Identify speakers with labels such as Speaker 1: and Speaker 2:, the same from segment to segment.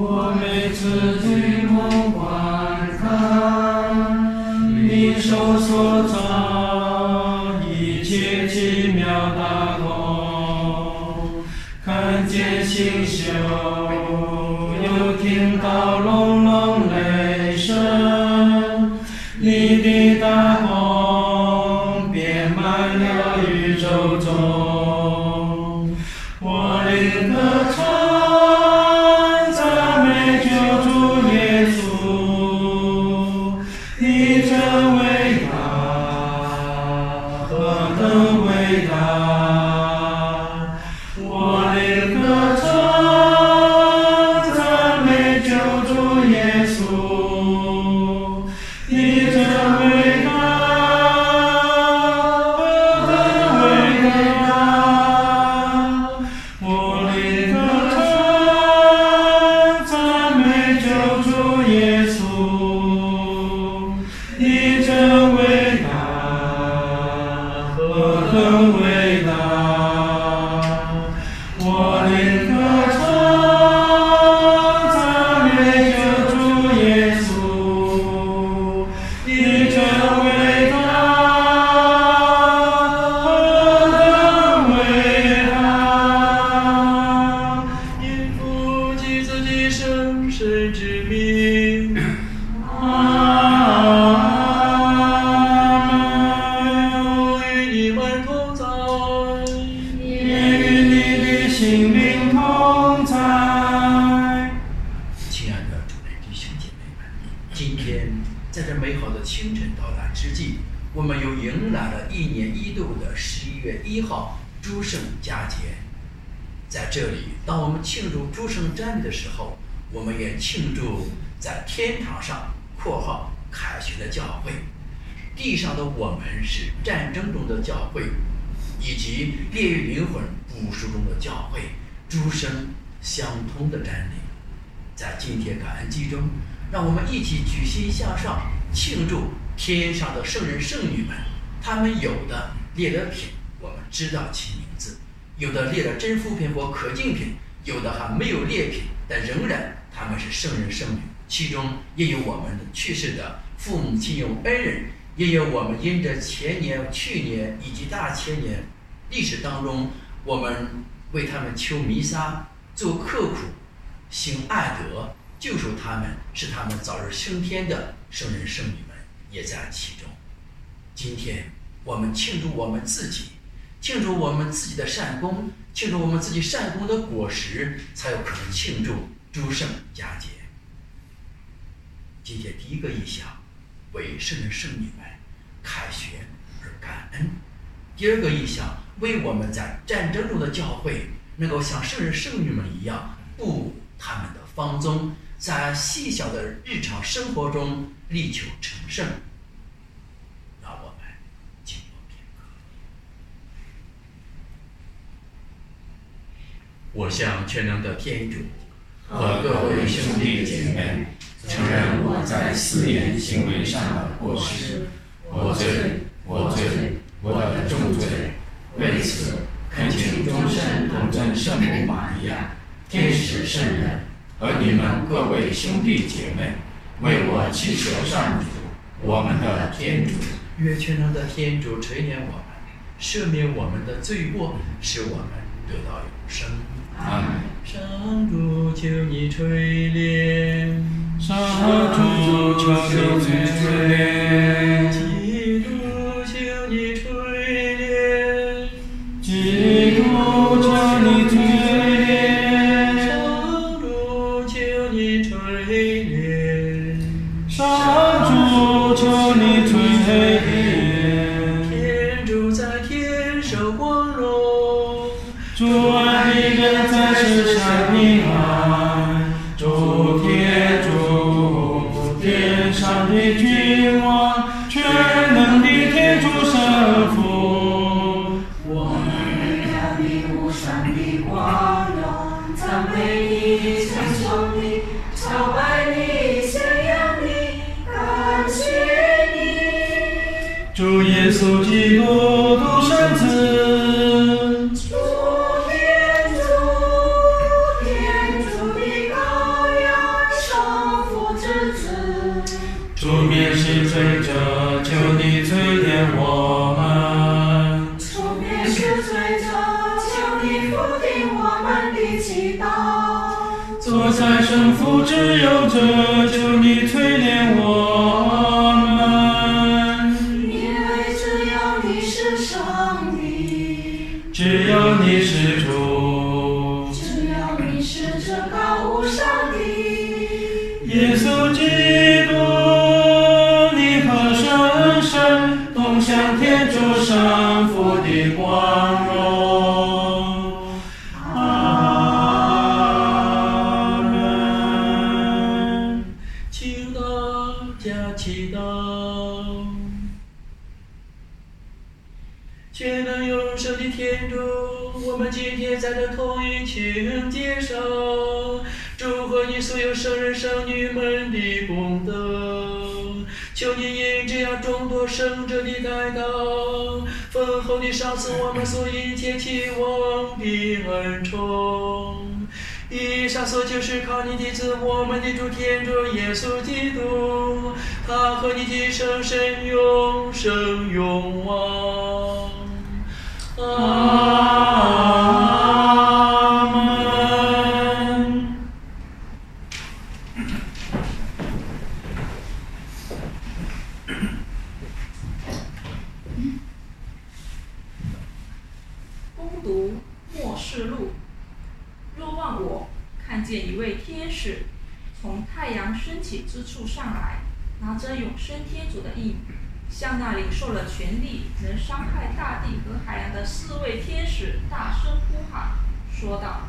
Speaker 1: 我每次举目观看，你手所造
Speaker 2: 是战争中的教会，以及烈日灵魂补赎中的教会，诸生相通的瞻礼。在今天感恩祭中，让我们一起举心向上，庆祝天上的圣人圣女们。他们有的列了品，我们知道其名字；有的列了真福品或可敬品；有的还没有列品，但仍然他们是圣人圣女。其中也有我们去世的父母亲友恩人，也有我们因着前年、去年以及大前年历史当中，我们为他们求弥撒、做刻苦。行爱德，救赎他们，使他们早日升天的圣人圣女们也在其中。今天我们庆祝我们自己，庆祝我们自己的善功，庆祝我们自己善功的果实，才有可能庆祝诸圣佳节。今天第一个意象，为圣人圣女们凯旋而感恩；第二个意象，为我们在战争中的教会能够像圣人圣女们一样步他们的芳踪，在细小的日常生活中力求成圣。让我们静默片刻。我向全能的天主
Speaker 3: 和各位兄弟姐妹，承认我在私言行为上的过失，我罪，我罪，我的重罪。为此，恳请终身同真圣母玛利亚、天使圣人和你们各位兄弟姐妹，为我祈求上主，我们的天主。
Speaker 2: 愿全能的天主垂怜我们，赦免我们的罪过，使我们得到永生。
Speaker 3: 阿门。
Speaker 4: 上主，求你垂怜。
Speaker 1: 上主，求你垂怜。
Speaker 5: 末世录。若望我看见一位天使从太阳升起之处上来，拿着永生天主的印，向那领受了权力能伤害大地和海洋的四位天使大声呼喊，说道：“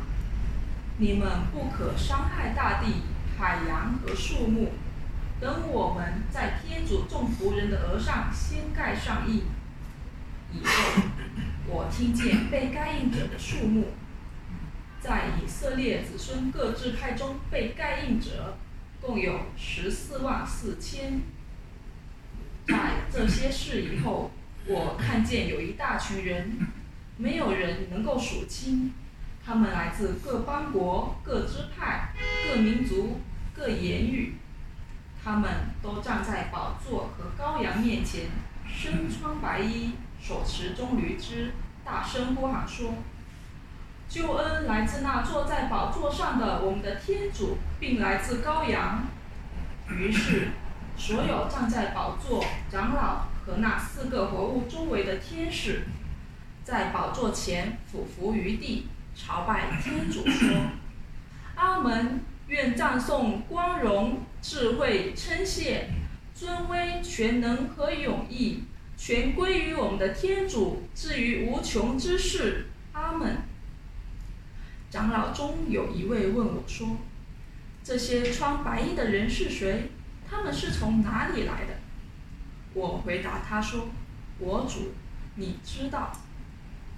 Speaker 5: 你们不可伤害大地、海洋和树木，等我们在天主众仆人的额上先盖上印。”以后，我听见被盖印者的数目，在以色列子孙各支派中被盖印者共有十四万四千。在这些事以后，我看见有一大群人，没有人能够数清，他们来自各邦国、各支派、各民族、各言语，他们都站在宝座和羔羊面前，身穿白衣。手持棕榈枝，大声呼喊说：“救恩来自那坐在宝座上的我们的天主，并来自羔羊。”于是，所有站在宝座、长老和那四个活物周围的天使，在宝座前俯伏于地，朝拜天主说：“阿门！愿赞颂、光荣、智慧、称谢、尊威、全能和永义。”全归于我们的天主，至于无穷之事。阿门。长老中有一位问我说：“这些穿白衣的人是谁？他们是从哪里来的？”我回答他说：“我主，你知道。”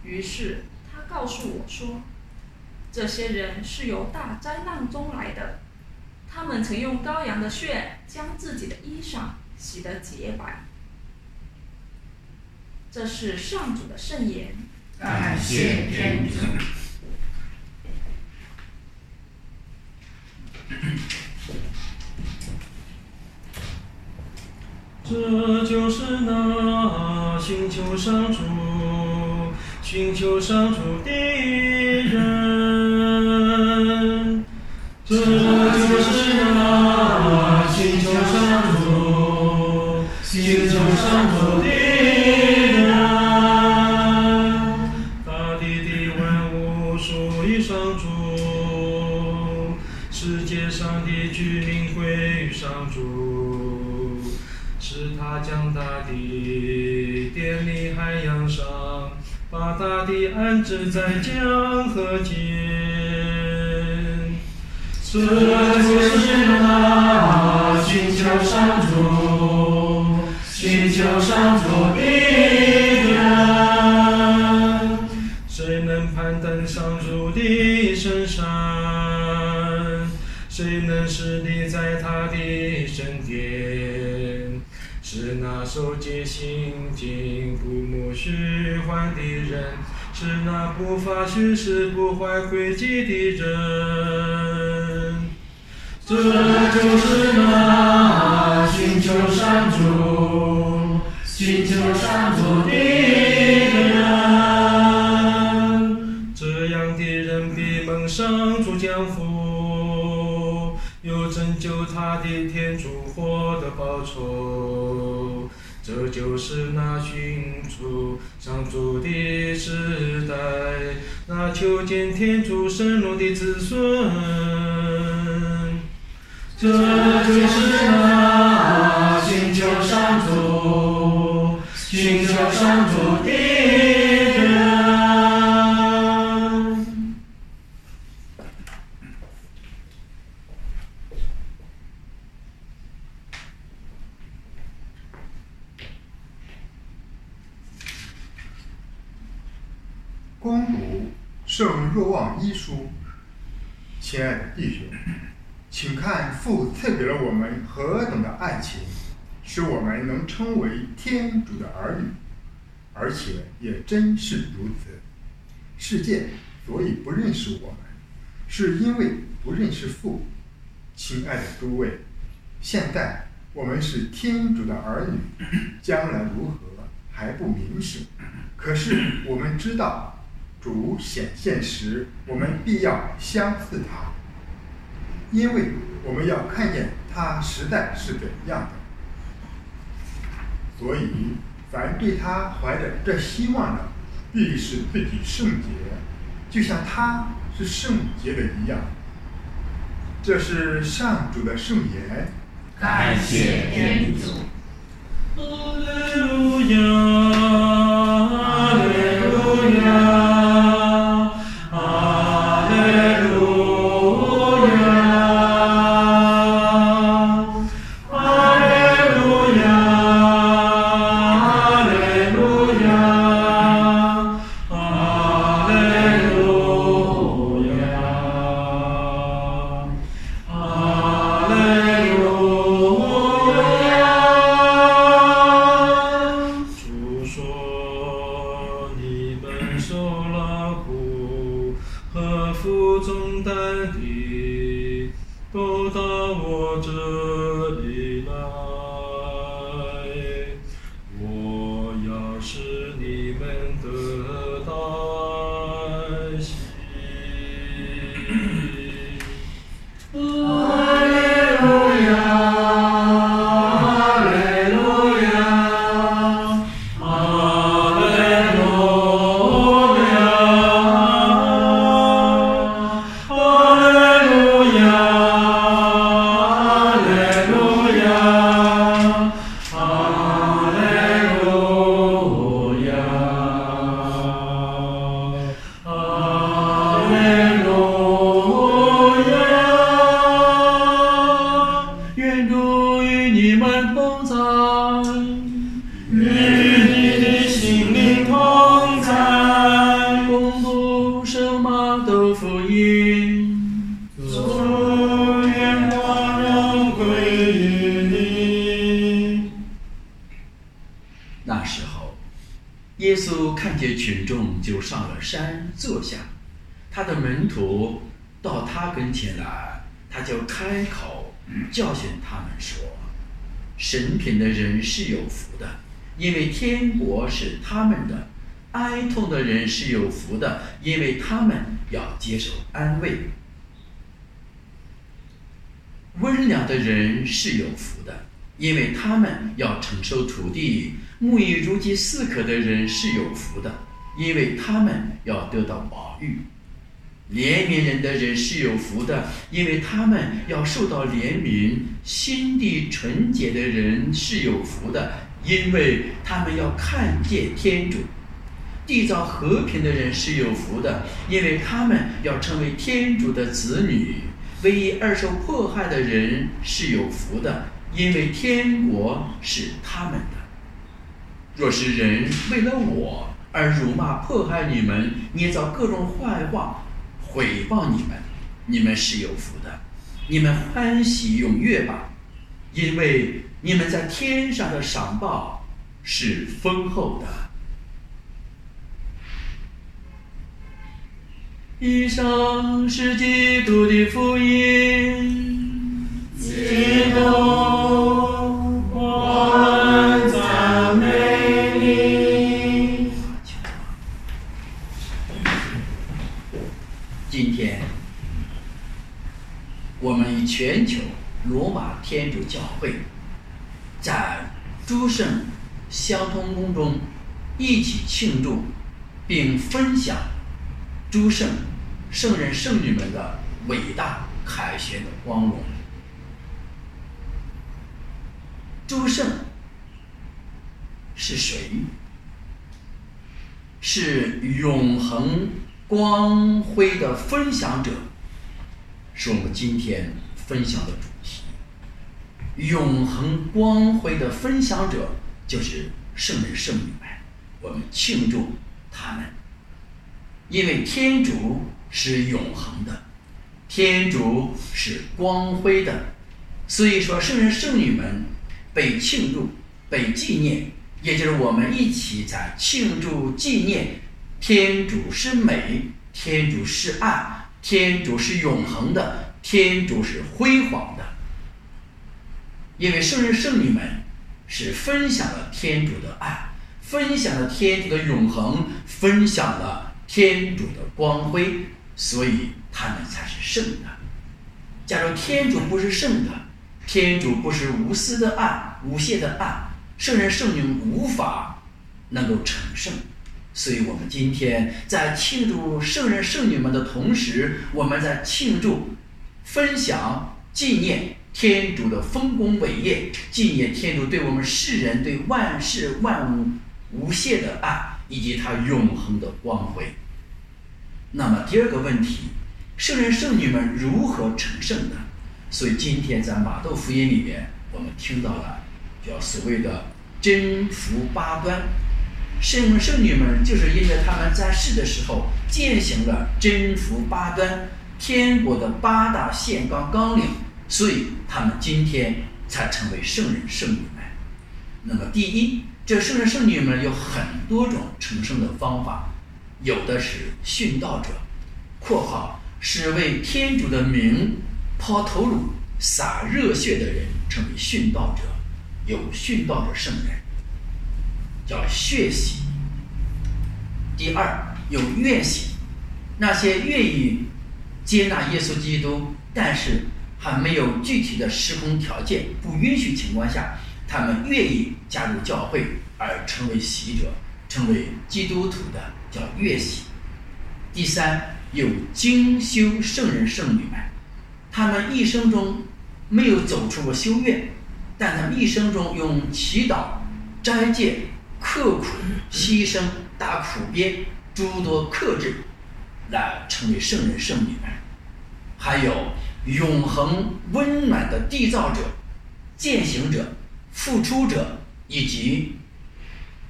Speaker 5: 于是他告诉我说：“这些人是由大灾难中来的，他们曾用羔羊的血将自己的衣裳洗得洁白。”这是上主的圣言。
Speaker 3: 感谢天主。
Speaker 1: 这就是那星球上主，星球上主的人。这海洋上，把大地安置在江河间。这就是那星球上主，星球上主的人。谁能攀登上那守节心经、不慕虚幻的人，是那不发虚誓、不怀诡计的人。这就是那星球上主，星球上主的人。这样的人必蒙上主降福，有拯救他的天主获得报酬。这就是那寻出上主的时代，那求见天主圣容的子孙。这就是那寻求上主、寻求上主的人。
Speaker 6: 攻读《圣若望一书》，亲爱的弟兄，请看父赐给了我们何等的爱情，使我们能称为天主的儿女，而且也真是如此。世界所以不认识我们，是因为不认识父。亲爱的诸位，现在我们是天主的儿女，将来如何还不明示。可是我们知道。主显现时，我们必要相似他，因为我们要看见他实在是怎样的。所以，凡对他怀着这希望的，必是自己圣洁，就像他是圣洁的一样。这是上主的圣言。
Speaker 3: 感谢天主。
Speaker 1: 哈利路亚，哈利路亚。
Speaker 2: 看见群众，就上了山坐下。他的门徒到他跟前来，他就开口教训他们说：“神品的人是有福的，因为天国是他们的；哀痛的人是有福的，因为他们要接受安慰；温良的人是有福的，因为他们要承受土地；沐浴如饥似渴的人是有福的，因为他们要得到宝玉；怜悯人的人是有福的，因为他们要受到怜悯；心地纯洁的人是有福的，因为他们要看见天主；缔造和平的人是有福的，因为他们要成为天主的子女；为义而受迫害的人是有福的，因为天国是他们的。若是人为了我而辱骂迫害你们，捏造各种坏话，毁谤你们，你们是有福的，你们欢喜踊跃吧，因为你们在天上的赏报是丰厚的。以上是基督的福音。
Speaker 1: 基督，
Speaker 2: 全球罗马天主教会在诸圣相通宫中一起庆祝并分享诸圣圣人圣女们的伟大凯旋的光荣。诸圣是谁？是永恒光辉的分享者，是我们今天分享的主题。永恒光辉的分享者就是圣人圣女们，我们庆祝他们，因为天主是永恒的，天主是光辉的，所以说圣人圣女们被庆祝、被纪念。也就是我们一起在庆祝纪念天主是美，天主是爱，天主是永恒的，天主是辉煌的。因为圣人圣女们是分享了天主的爱，分享了天主的永恒，分享了天主的光辉，所以他们才是圣的。假如天主不是圣的，天主不是无私的爱、无限的爱。圣人圣女无法能够成圣，所以我们今天在庆祝圣人圣女们的同时，我们在庆祝、分享、纪念天主的丰功伟业，纪念天主对我们世人、对万事万物无限的爱，以及他永恒的光辉。那么第二个问题，圣人圣女们如何成圣呢？所以今天在马窦福音里面，我们听到了。叫所谓的真福八端，圣人圣女们就是因为他们在世的时候践行了真福八端天国的八大宪纲纲领，所以他们今天才成为圣人圣女们。那么第一，这圣人圣女们有很多种成圣的方法，有的是殉道者（括号是为天主的名抛头颅、洒热血的人）称为殉道者。有殉道的圣人，叫血洗。第二有愿洗，那些愿意接纳耶稣基督，但是还没有具体的时空条件不允许情况下，他们愿意加入教会而成为洗者，成为基督徒的，叫愿洗。第三有精修圣人圣女们，他们一生中没有走出过修院。但他们一生中用祈祷、斋戒、刻苦、牺牲、打苦鞭诸多克制，来成为圣人圣女们；还有永恒温暖的缔造者、践行者、付出者，以及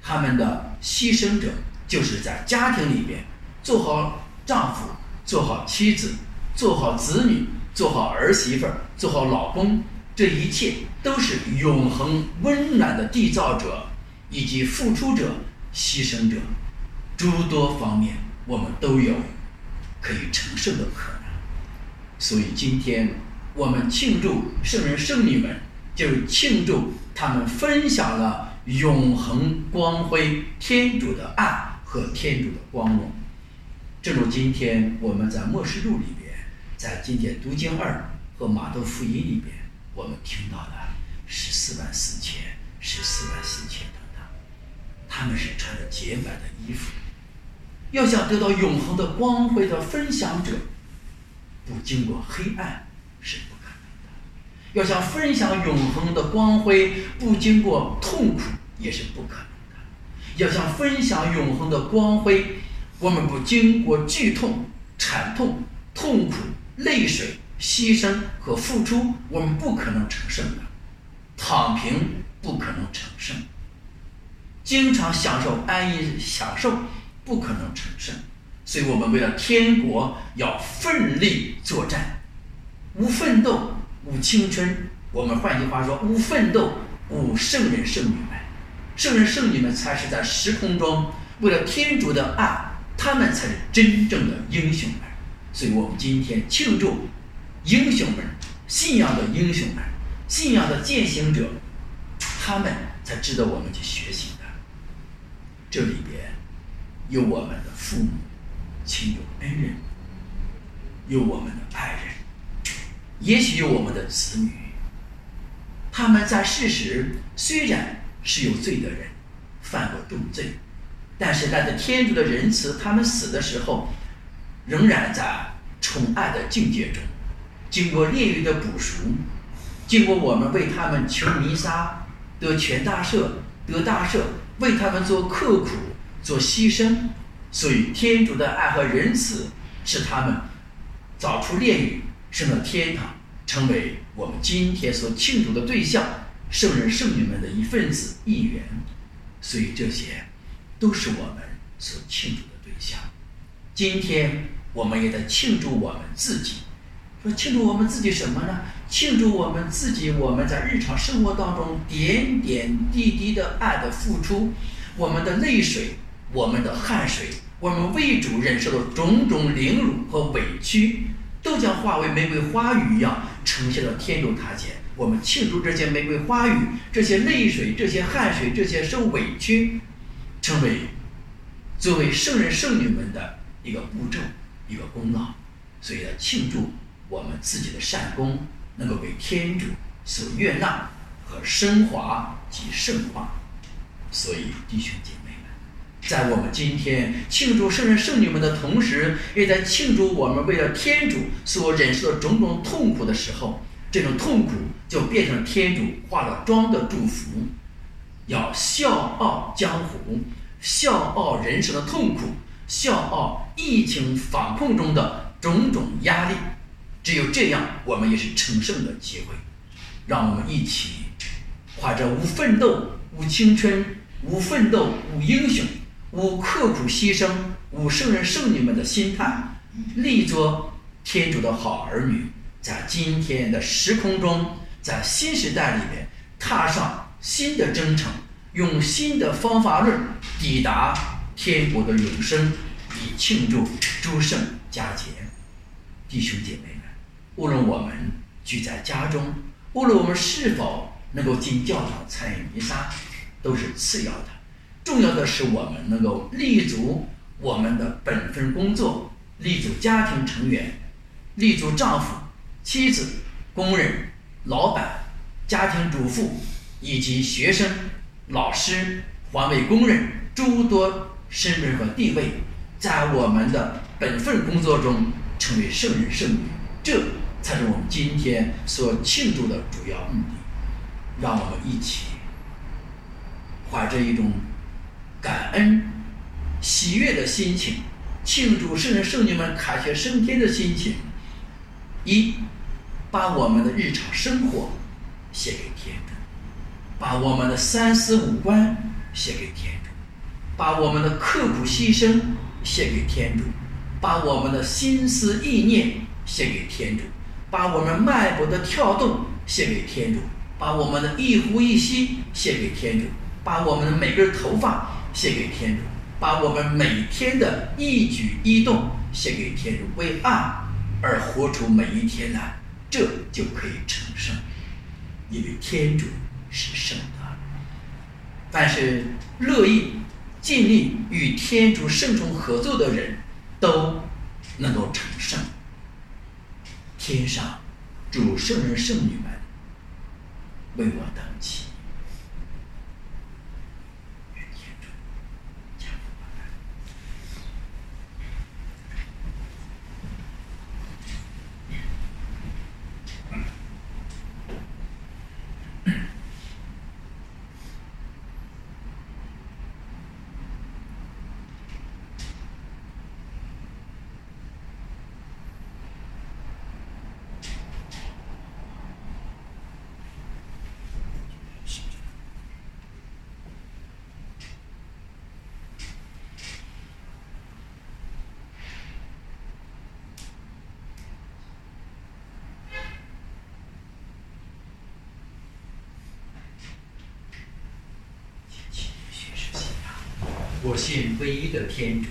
Speaker 2: 他们的牺牲者，就是在家庭里边做好丈夫、做好妻子、做好子女、做好儿媳妇、做好老公。这一切都是永恒温暖的缔造者，以及付出者、牺牲者，诸多方面我们都有可以承受的可能。所以今天我们庆祝圣人圣女们，就是庆祝他们分享了永恒光辉、天主的爱和天主的光荣。正如今天我们在末世录里边，在今天读经二和马窦福音里边。我们听到的十四万四千、十四万四千等等，他们是穿着洁白的衣服，要想得到永恒的光辉的分享者，不经过黑暗是不可能的；要想分享永恒的光辉，不经过痛苦也是不可能的；要想分享永恒的光辉，我们不经过剧痛、惨痛、痛苦、泪水。牺牲和付出，我们不可能成圣的；躺平不可能成圣；经常享受安逸享受，不可能成圣。所以我们为了天国要奋力作战，无奋斗无青春。我们换句话说，无奋斗无圣人圣女们。圣人圣女们才是在时空中为了天主的爱，他们才是真正的英雄们。所以我们今天庆祝。英雄们，信仰的英雄们，信仰的践行者，他们才值得我们去学习的。这里边有我们的父母、亲友、恩人，有我们的爱人，也许有我们的子女。他们在世时虽然是有罪的人，犯过重罪，但是带着天主的仁慈，他们死的时候仍然在宠爱的境界中，经过炼狱的补赎，经过我们为他们求弥撒，得全大赦，得大赦，为他们做刻苦，做牺牲。所以天主的爱和仁慈使他们早出炼狱，升了天堂，成为我们今天所庆祝的对象，圣人圣女们的一份子一员。所以这些都是我们所庆祝的对象。今天我们也在庆祝我们自己。说庆祝我们自己什么呢？庆祝我们自己，我们在日常生活当中点点滴滴的爱的付出，我们的泪水，我们的汗水，我们为主忍受的种种凌辱和委屈，都将化为玫瑰花语一样呈现到天主台前。我们庆祝这些玫瑰花语，这些泪水，这些汗水，这些受委屈，成为作为圣人圣女们的一个步骤，一个功劳。所以呢，庆祝我们自己的善功能够被天主所悦纳和升华及圣化。所以，弟兄姐妹，在我们今天庆祝圣人圣女们的同时，也在庆祝我们为了天主所忍受的种种痛苦的时候，这种痛苦就变成天主化了妆的祝福。要笑傲江湖，笑傲人生的痛苦，笑傲疫情防控中的种种压力。只有这样，我们也是成圣的机会。让我们一起怀着无奋斗、无青春、无奋斗、无英雄、无刻苦牺牲、无圣人圣女们的心态，立作天主的好儿女，在今天的时空中，在新时代里面踏上新的征程，用新的方法论抵达天国的永生，以庆祝诸圣佳节。弟兄姐妹们，无论我们居在家中，无论我们是否能够进教堂参与弥撒，都是次要的。重要的是我们能够立足我们的本分工作，立足家庭成员，立足丈夫、妻子、工人、老板、家庭主妇以及学生、老师、环卫工人诸多身份和地位，在我们的本分工作中成为圣人圣女，这才是我们今天所庆祝的主要目的。让我们一起怀着一种感恩、喜悦的心情，庆祝圣人圣女们凯旋升天的心情。一，把我们的日常生活写给天主，把我们的三思五观写给天主，把我们的刻苦牺牲写给天主，把我们的心思意念写给天主，把我们脉搏的跳动写给天主，把我们的一呼一吸写给天主，把我们的每根头发献给天主，把我们每天的一举一动献给天主，为爱而活出每一天来，这就可以成圣，因为天主是圣的。但是乐意、尽力与天主圣宠合作的人，都能够成圣。天上主圣人圣女们为我等起，愿天主加福我们。我信唯一的天主，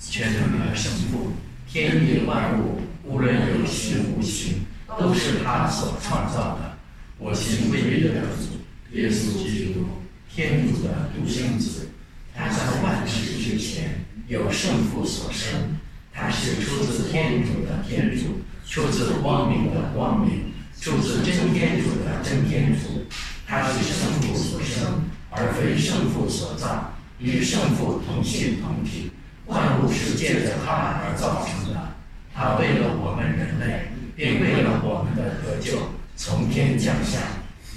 Speaker 2: 全能的圣父，天地万物，无论有形无形，都是他所创造的。我信唯一的主，耶稣基督，天主的独生子，他在万世之前由圣父所生，他他是出自天主的天主，出自光明的光明，出自真天主的真天主。他是圣父所生，而非圣父所造，与圣父同性同体。万物是借着他而造成的。他为了我们人类，并为了我们的得救，从天降下。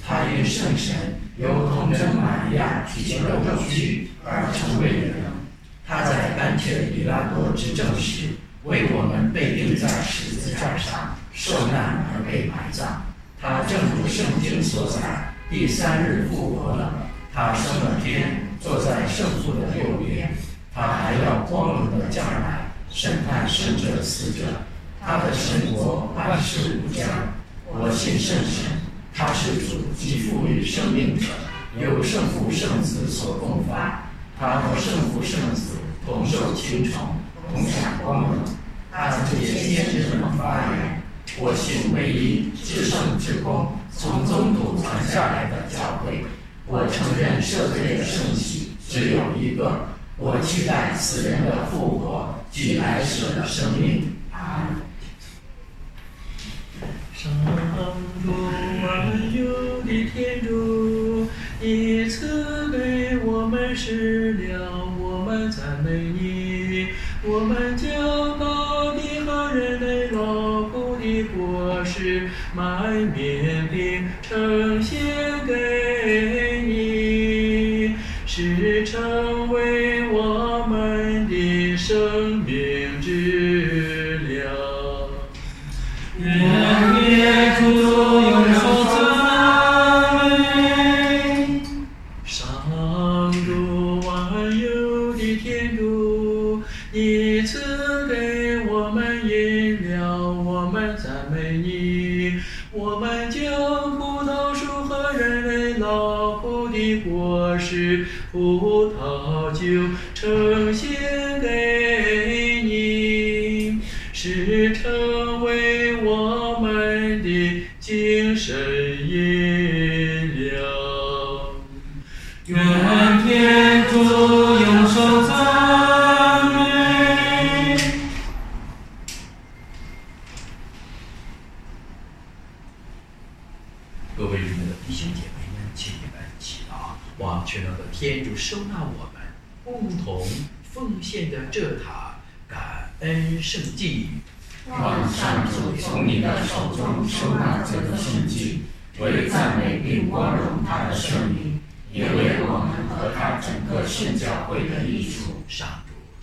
Speaker 2: 他因圣神由童真玛利亚体现了肉躯而成为人。他在甘切比拉多执政时，为我们被钉在十字架上，受难而被埋葬。他正如圣经所载，第三日复活了。他升了天，坐在圣父的右边。他还要光荣的将来，审判生者死者。他的神国万事无疆。我信圣神，他是主，既赋予生命者，由圣父圣子所共发。他和圣父圣子同受青虫，同享光荣。他这些先知们发言：我信唯一至圣至公，从宗祖传下来的教会。我承认赦罪的圣洗只有一个。我期待死人的复活及来世的生命。阿门。
Speaker 4: 上主万有的天主，你赐给我们食粮，我们赞美你。我们将高地和人类劳苦的果实，麦面你
Speaker 2: 身边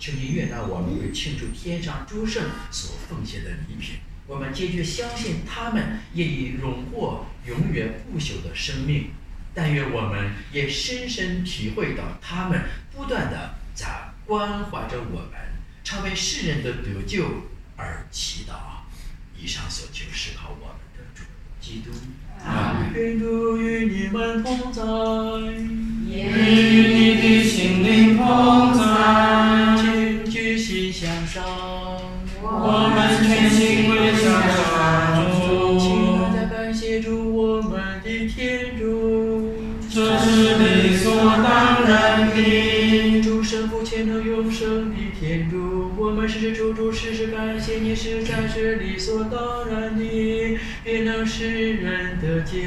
Speaker 2: 求您悦纳我们为庆祝天上诸圣所奉献的礼品。我们坚决相信他们也已荣获永远不朽的生命。但愿我们也深深体会到他们不断的在关怀着我们，常为世人的得救而祈祷。以上所求是靠我们的主基督。
Speaker 3: 阿门。
Speaker 4: 天主与你们同在，
Speaker 1: 与你的心灵同
Speaker 4: 感谢你，实在是理所当然的，也能使人得救。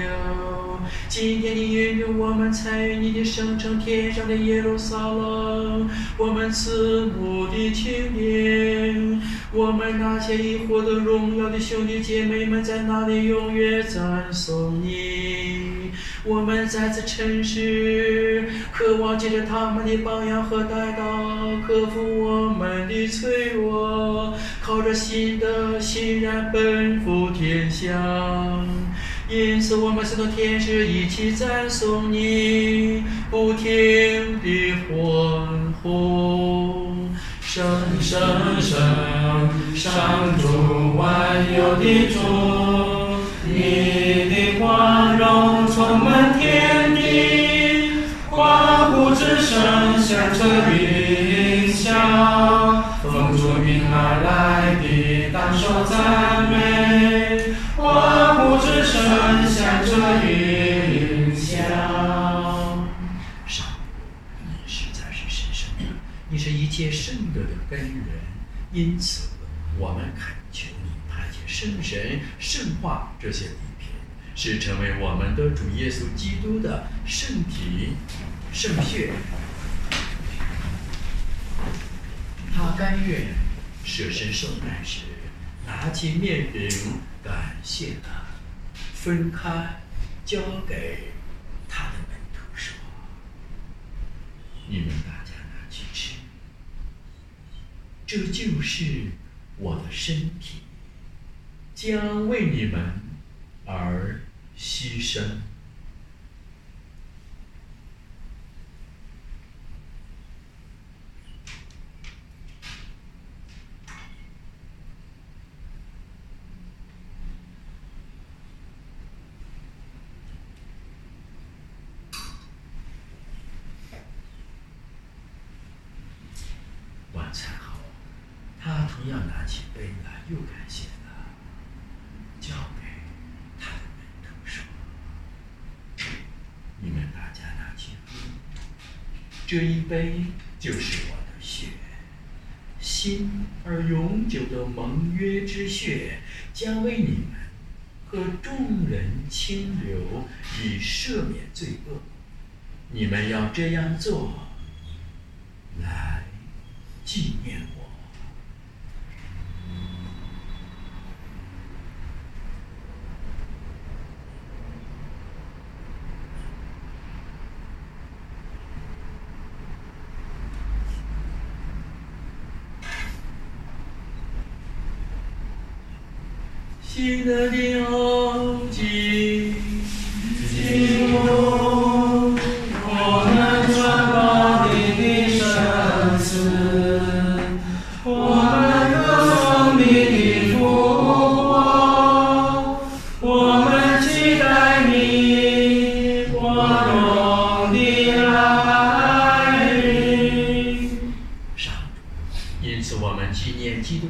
Speaker 4: 今天你允许我们参与你的圣城天上的耶路撒冷，我们慈母的庆典，我们那些已获得荣耀的兄弟姐妹们在那里永远赞颂你。我们再次诚实，渴望借着他们的榜样和带导，克服我们的脆弱，靠着新的欣然奔赴天下。因此，我们所有天使一起赞颂你，不停地欢呼。声声声，
Speaker 1: 上主万有的主，声响彻云霄，风主命而来的当受赞美，欢呼之声响彻云霄。
Speaker 2: 上帝，你实在是神圣的，你是一切圣德的根源，因此我们恳求你派遣圣神圣化这些礼品，是成为我们的主耶稣基督的圣体、圣血。他甘愿舍身受难时，拿起面饼，感谢了，分开，交给他的门徒说：“你们大家拿去吃，这就是我的身体，将为你们而牺牲。”晚餐后，他同样拿起杯来，又感谢了，交给他的门徒说：“你们大家拿去喝，这一杯就是我的血，新而永久的盟约之血，将为你们和众人清流，以赦免罪恶。你们要这样做，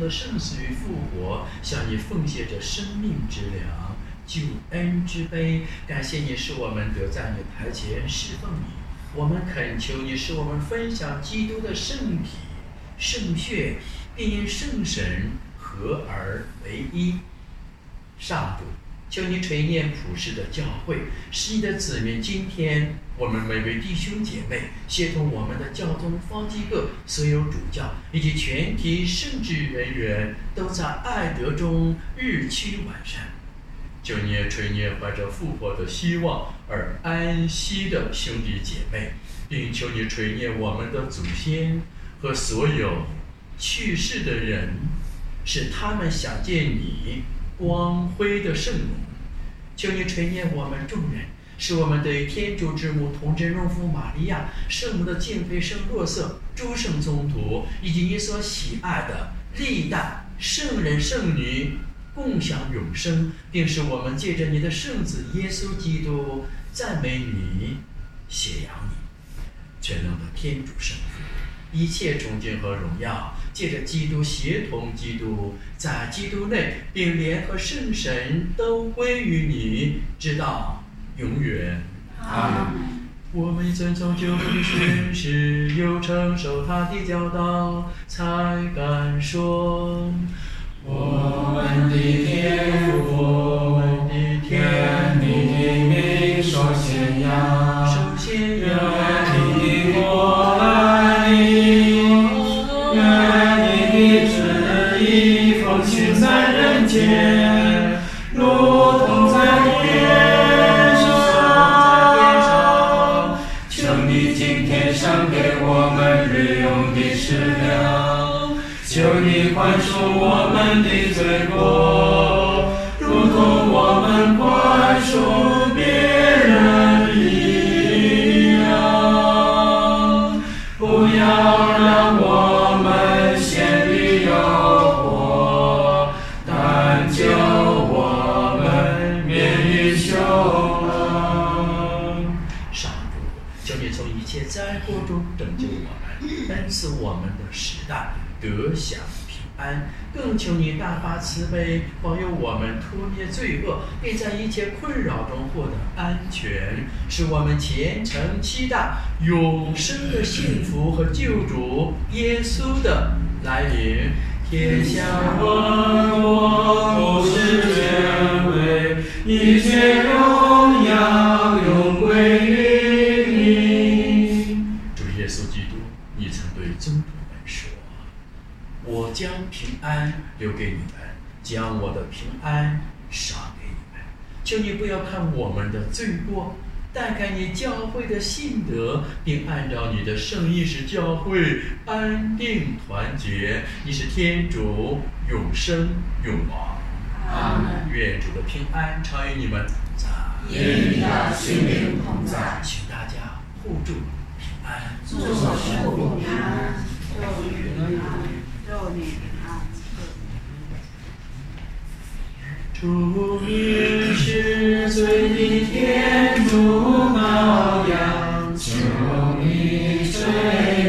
Speaker 2: 的生死与复活，向你奉献着生命之粮、救恩之杯。感谢你使我们得在你台前侍奉你。我们恳求你使我们分享基督的圣体、圣血，并因圣神合而为一。上主，求你垂念普世的教会，使你的子民今天，我们每位弟兄姐妹，协同我们的教宗方济各、所有主教以及全体圣职人员，都在爱德中日趋完善。求你垂念怀着复活的希望而安息的兄弟姐妹，并求你垂念我们的祖先和所有去世的人，使他们想见你光辉的圣容。求你垂念我们众人，使我们对天主之母童贞荣夫玛利亚、圣母的敬佩圣若瑟、诸圣宗徒以及你所喜爱的历代圣人圣女共享永生，并使我们借着你的圣子耶稣基督赞美你、写扬你。全能的天主圣父，一切崇敬和荣耀，借着基督协同基督，在基督内，并联合圣神，都归于你，直到永远。
Speaker 1: 阿门。
Speaker 2: 我们遵从救恩宣誓，又承受他的教导，才敢说。
Speaker 1: 我们的天父，
Speaker 2: 我们的天
Speaker 1: 你的名受显扬，
Speaker 2: 得享平安。更求你大发慈悲，保佑我们脱灭罪恶，并在一切困扰中获得安全，使我们虔诚期待永生的幸福和救主耶稣的来临。天下万物都是权威，一切荣耀永归于。的平安赏给你们。求你不要看我们的罪过，但看你教会的信德，并按照你的圣意使教会安定团结。你是天主，永生永王。
Speaker 7: 阿门。
Speaker 2: 愿主的平安常与你们同在。
Speaker 7: 与你的心灵同在。
Speaker 2: 请大家互助平安。
Speaker 7: 祝神父平安，祝你平安，祝你平安。
Speaker 1: 主你是最的天主羔羊，求你垂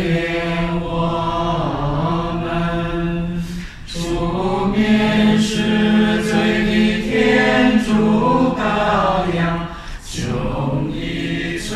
Speaker 1: 怜我们。主你是最的天主羔羊，求你垂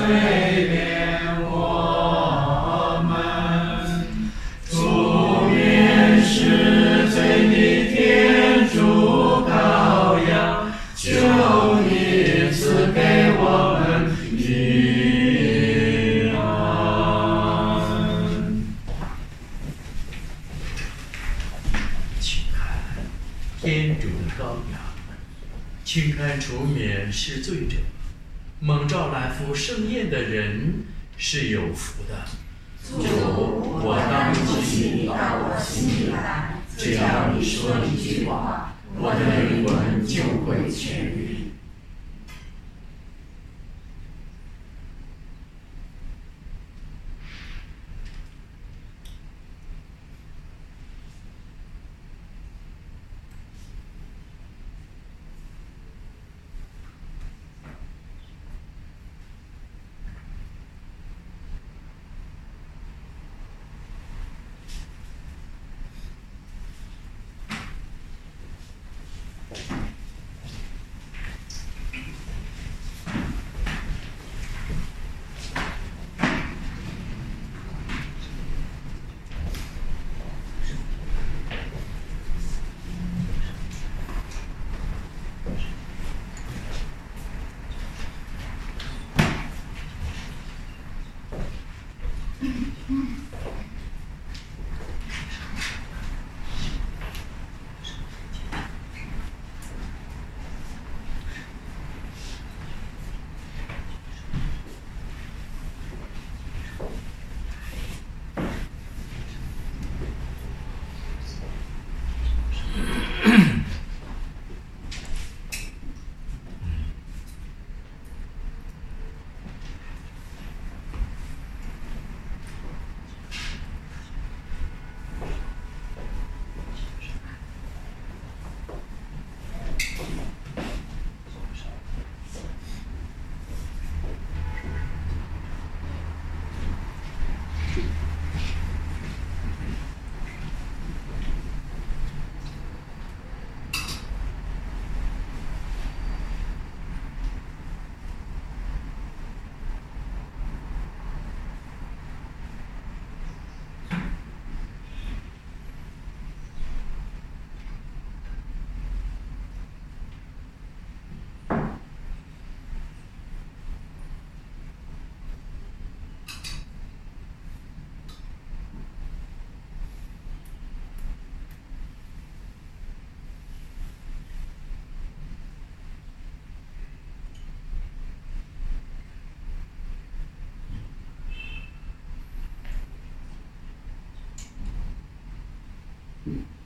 Speaker 7: Mm.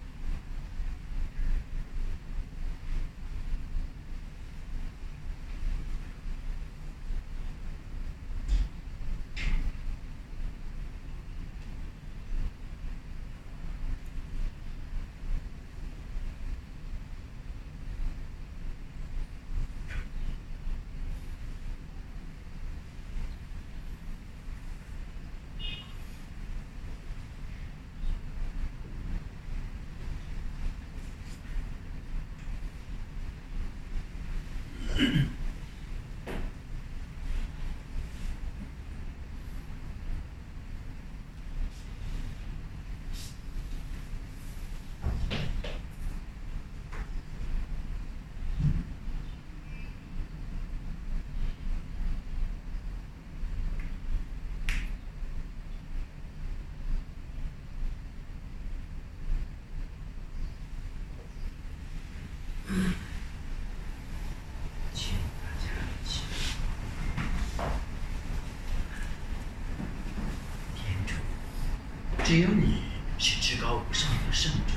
Speaker 7: 只
Speaker 2: 有你是至高无上的圣主，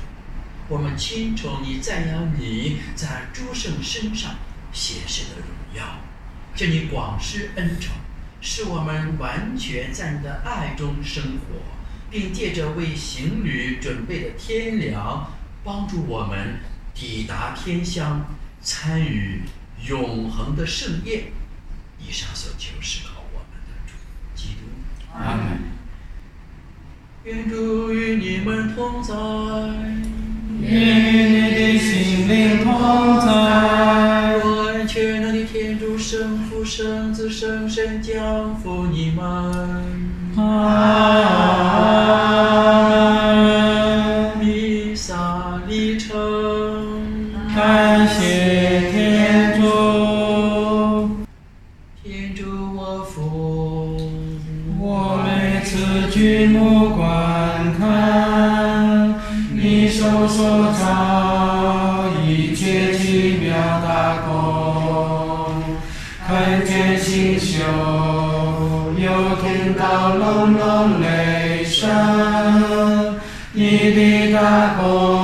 Speaker 2: 我们钦崇你，赞扬你在诸圣身上显示的荣耀。求你广施恩宠，使我们完全在你的爱中生活，并借着为行旅准备的天粮，帮助我们抵达天乡，参与永恒的盛宴。以上所求是靠我们的主基督。
Speaker 3: 阿门。
Speaker 2: 愿主与你们同在。
Speaker 1: 与你的心灵同在。奇妙大功，看见星宿，又听到隆隆雷声，你的大功。